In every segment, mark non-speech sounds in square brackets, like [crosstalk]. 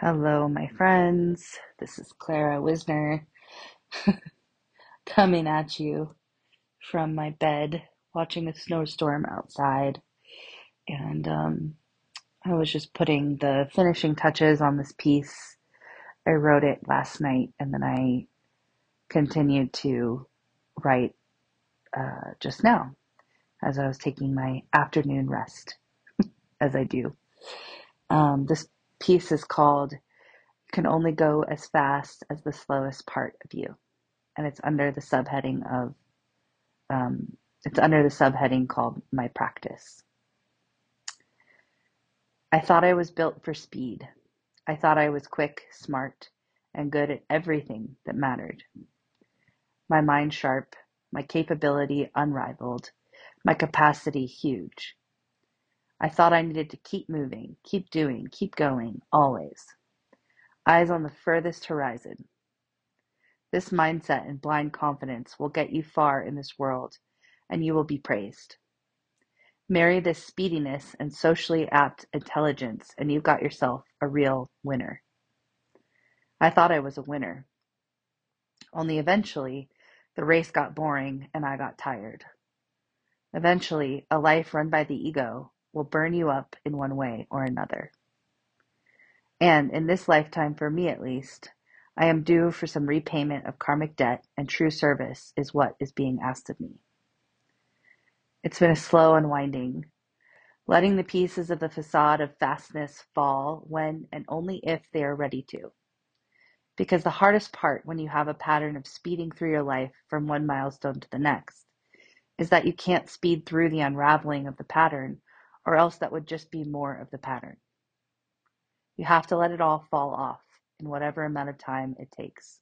Hello, my friends. This is Clara Wisner [laughs] coming at you from my bed, watching a snowstorm outside. And um, I was just putting the finishing touches on this piece. I wrote it last night, and then I continued to write uh, just now as I was taking my afternoon rest, [laughs] as I do. Um, this piece is called Can Only Go as Fast as the Slowest Part of You, and it's under the subheading of Um, it's under the subheading called My Practice. I thought I was built for speed. I thought I was quick, smart, and good at everything that mattered. My mind sharp, my capability unrivaled, my capacity huge. I thought I needed to keep moving, keep doing, keep going, always. Eyes on the furthest horizon. This mindset and blind confidence will get you far in this world, and you will be praised. Marry this speediness and socially apt intelligence, and you've got yourself a real winner. I thought I was a winner, only eventually the race got boring and I got tired. Eventually, a life run by the ego will burn you up in one way or another. And in this lifetime, for me at least, I am due for some repayment of karmic debt, and true service is what is being asked of me. It's been a slow unwinding, letting the pieces of the facade of fastness fall when and only if they are ready to. Because the hardest part when you have a pattern of speeding through your life from one milestone to the next is that you can't speed through the unraveling of the pattern, or else that would just be more of the pattern. You have to let it all fall off in whatever amount of time it takes.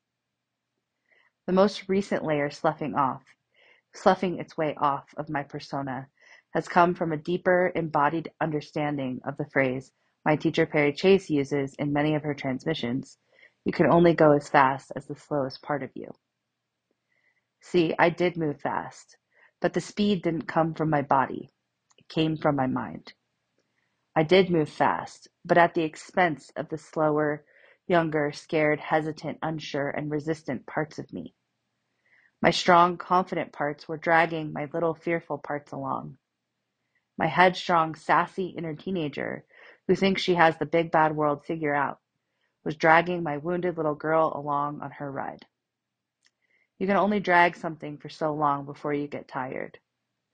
The most recent layer sloughing off, sloughing its way off of my persona, has come from a deeper embodied understanding of the phrase my teacher Perri Chase uses in many of her transmissions you can only go as fast as the slowest part of you. See, I did move fast, but the speed didn't come from my body, came from my mind. I did move fast, but at the expense of the slower, younger, scared, hesitant, unsure, and resistant parts of me. My strong, confident parts were dragging my little fearful parts along. My headstrong, sassy inner teenager, who thinks she has the big bad world figured out, was dragging my wounded little girl along on her ride. You can only drag something for so long before you get tired.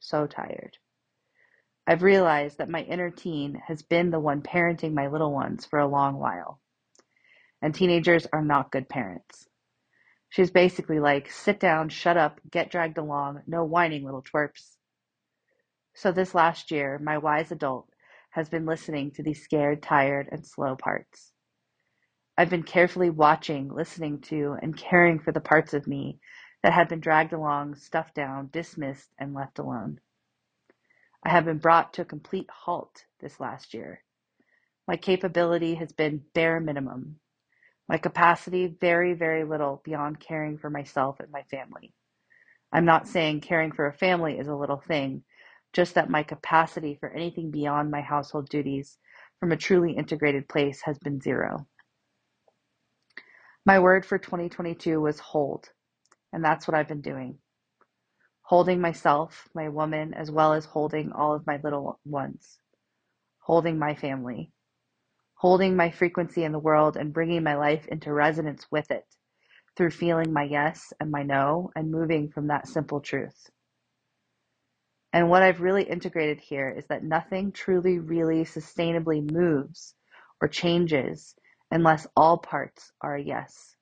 So tired. I've realized that my inner teen has been the one parenting my little ones for a long while. And teenagers are not good parents. She's basically like, sit down, shut up, get dragged along, no whining, little twerps. So this last year, my wise adult has been listening to these scared, tired, and slow parts. I've been carefully watching, listening to, and caring for the parts of me that had been dragged along, stuffed down, dismissed, and left alone. I have been brought to a complete halt this last year. My capability has been bare minimum. My capacity, very, very little beyond caring for myself and my family. I'm not saying caring for a family is a little thing, just that my capacity for anything beyond my household duties from a truly integrated place has been zero. My word for 2022 was hold, and that's what I've been doing holding myself, my woman, as well as holding all of my little ones, holding my family, holding my frequency in the world and bringing my life into resonance with it through feeling my yes and my no and moving from that simple truth. And what I've really integrated here is that nothing truly, really sustainably moves or changes unless all parts are a yes.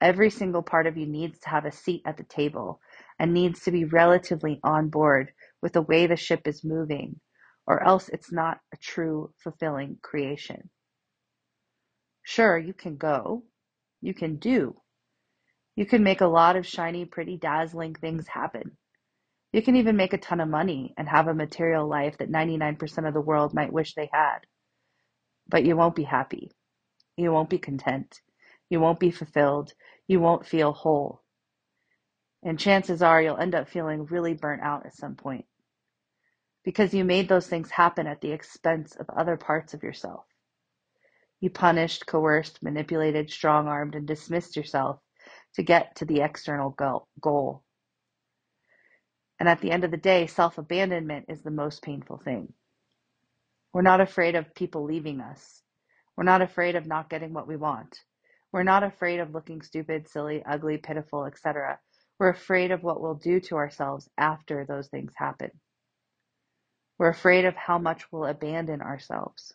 Every single part of you needs to have a seat at the table and needs to be relatively on board with the way the ship is moving, or else it's not a true, fulfilling creation. Sure, you can go, you can do, you can make a lot of shiny, pretty, dazzling things happen. You can even make a ton of money and have a material life that 99% of the world might wish they had. But you won't be happy. You won't be content. You won't be fulfilled. You won't feel whole. And chances are you'll end up feeling really burnt out at some point because you made those things happen at the expense of other parts of yourself. You punished, coerced, manipulated, strong armed, and dismissed yourself to get to the external goal. And at the end of the day, self abandonment is the most painful thing. We're not afraid of people leaving us. We're not afraid of not getting what we want. We're not afraid of looking stupid, silly, ugly, pitiful, etc. We're afraid of what we'll do to ourselves after those things happen. We're afraid of how much we'll abandon ourselves.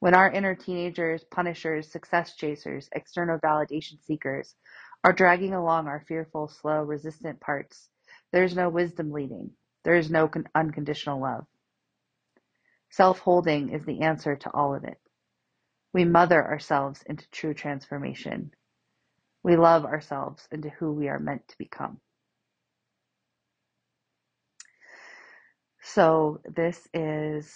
When our inner teenagers, punishers, success chasers, external validation seekers are dragging along our fearful, slow, resistant parts, there is no wisdom leading. There is no unconditional love. Self holding is the answer to all of it. We mother ourselves into true transformation. We love ourselves into who we are meant to become. So, this is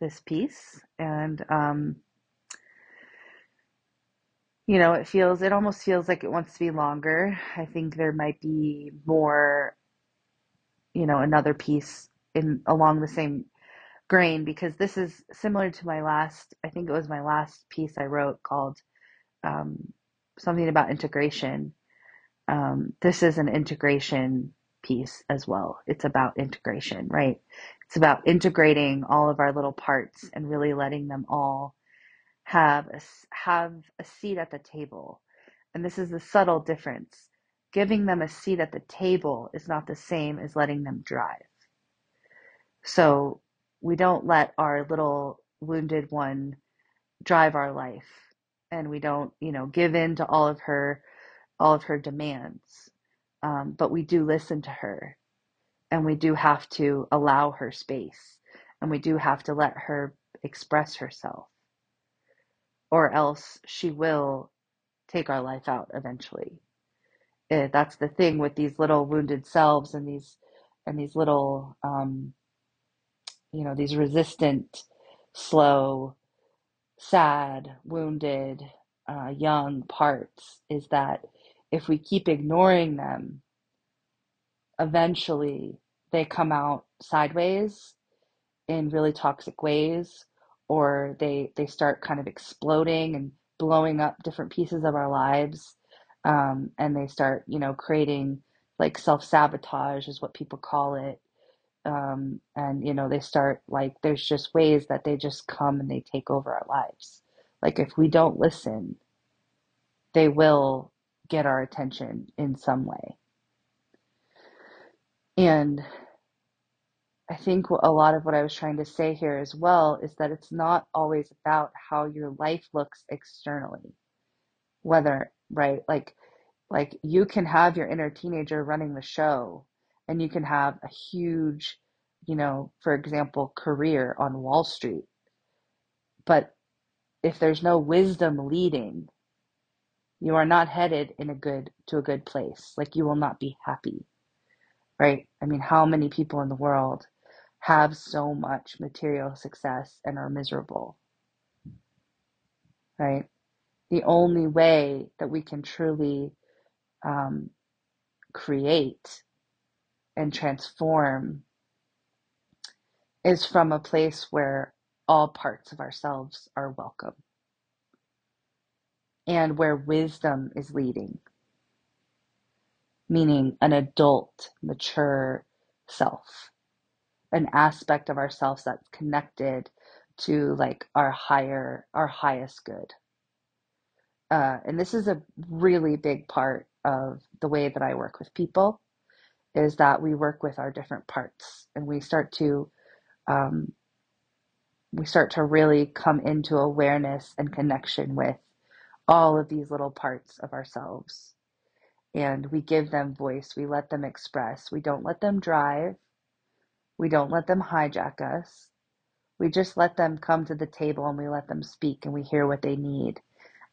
this piece, and um, you know, it feels, it almost feels like it wants to be longer. I think there might be more, you know, another piece in along the same grain because this is similar to my last, I think it was my last piece I wrote called um, something about integration. Um, this is an integration piece as well. It's about integration, right? It's about integrating all of our little parts and really letting them all have a, have a seat at the table. And this is the subtle difference. Giving them a seat at the table is not the same as letting them drive. So we don't let our little wounded one drive our life and we don't, you know, give in to all of her all of her demands. Um, but we do listen to her and we do have to allow her space and we do have to let her express herself or else she will take our life out eventually. Eh, that's the thing with these little wounded selves and these and these little um, you know these resistant, slow, sad, wounded, uh, young parts is that if we keep ignoring them, eventually they come out sideways in really toxic ways or they they start kind of exploding and blowing up different pieces of our lives um, and they start you know creating like self-sabotage is what people call it um, and you know they start like there's just ways that they just come and they take over our lives like if we don't listen they will get our attention in some way and I think a lot of what I was trying to say here as well is that it's not always about how your life looks externally. Whether, right, like like you can have your inner teenager running the show and you can have a huge, you know, for example, career on Wall Street. But if there's no wisdom leading, you are not headed in a good to a good place. Like you will not be happy. Right? I mean, how many people in the world have so much material success and are miserable, right? The only way that we can truly um, create and transform is from a place where all parts of ourselves are welcome and where wisdom is leading, meaning an adult, mature self an aspect of ourselves that's connected to like our higher our highest good. Uh, and this is a really big part of the way that i work with people is that we work with our different parts and we start to um, we start to really come into awareness and connection with all of these little parts of ourselves and we give them voice we let them express we don't let them drive we don't let them hijack us. We just let them come to the table and we let them speak and we hear what they need.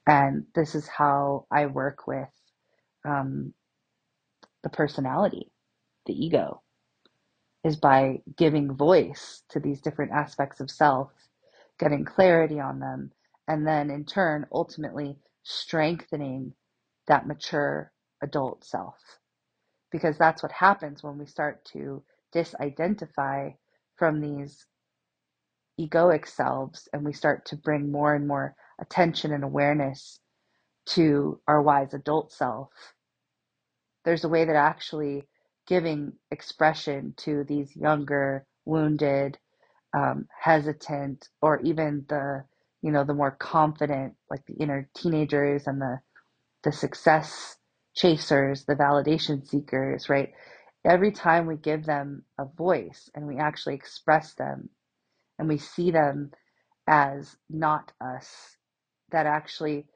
And this is how I work with um, the personality, the ego, is by giving voice to these different aspects of self, getting clarity on them, and then in turn, ultimately strengthening that mature adult self. Because that's what happens when we start to disidentify from these egoic selves and we start to bring more and more attention and awareness to our wise adult self, there's a way that actually giving expression to these younger, wounded, um, hesitant, or even the you know the more confident, like the inner teenagers and the the success chasers, the validation seekers, right? Every time we give them a voice and we actually express them and we see them as not us, that actually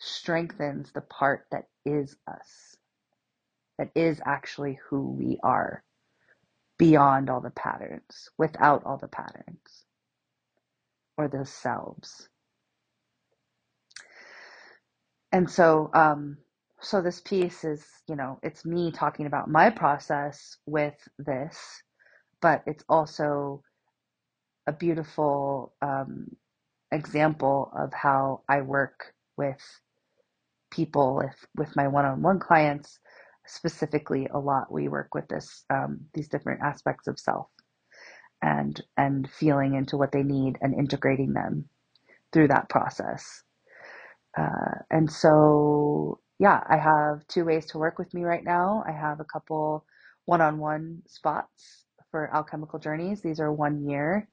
strengthens the part that is us, that is actually who we are beyond all the patterns, without all the patterns or those selves. And so, um, so this piece is, you know, it's me talking about my process with this, but it's also a beautiful um, example of how I work with people, with with my one-on-one clients specifically. A lot we work with this um, these different aspects of self and and feeling into what they need and integrating them through that process. Uh, and so, yeah, I have two ways to work with me right now. I have a couple one on one spots for alchemical journeys. These are one year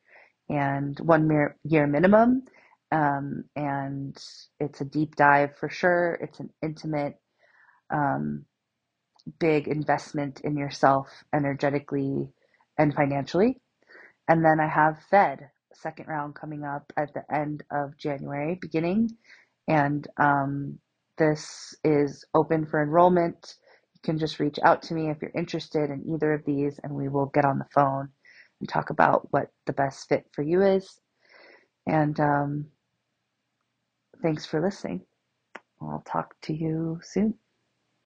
and one year minimum. Um, and it's a deep dive for sure. It's an intimate, um, big investment in yourself energetically and financially. And then I have Fed, second round coming up at the end of January, beginning. And um, this is open for enrollment. You can just reach out to me if you're interested in either of these, and we will get on the phone and talk about what the best fit for you is. And um, thanks for listening. I'll talk to you soon.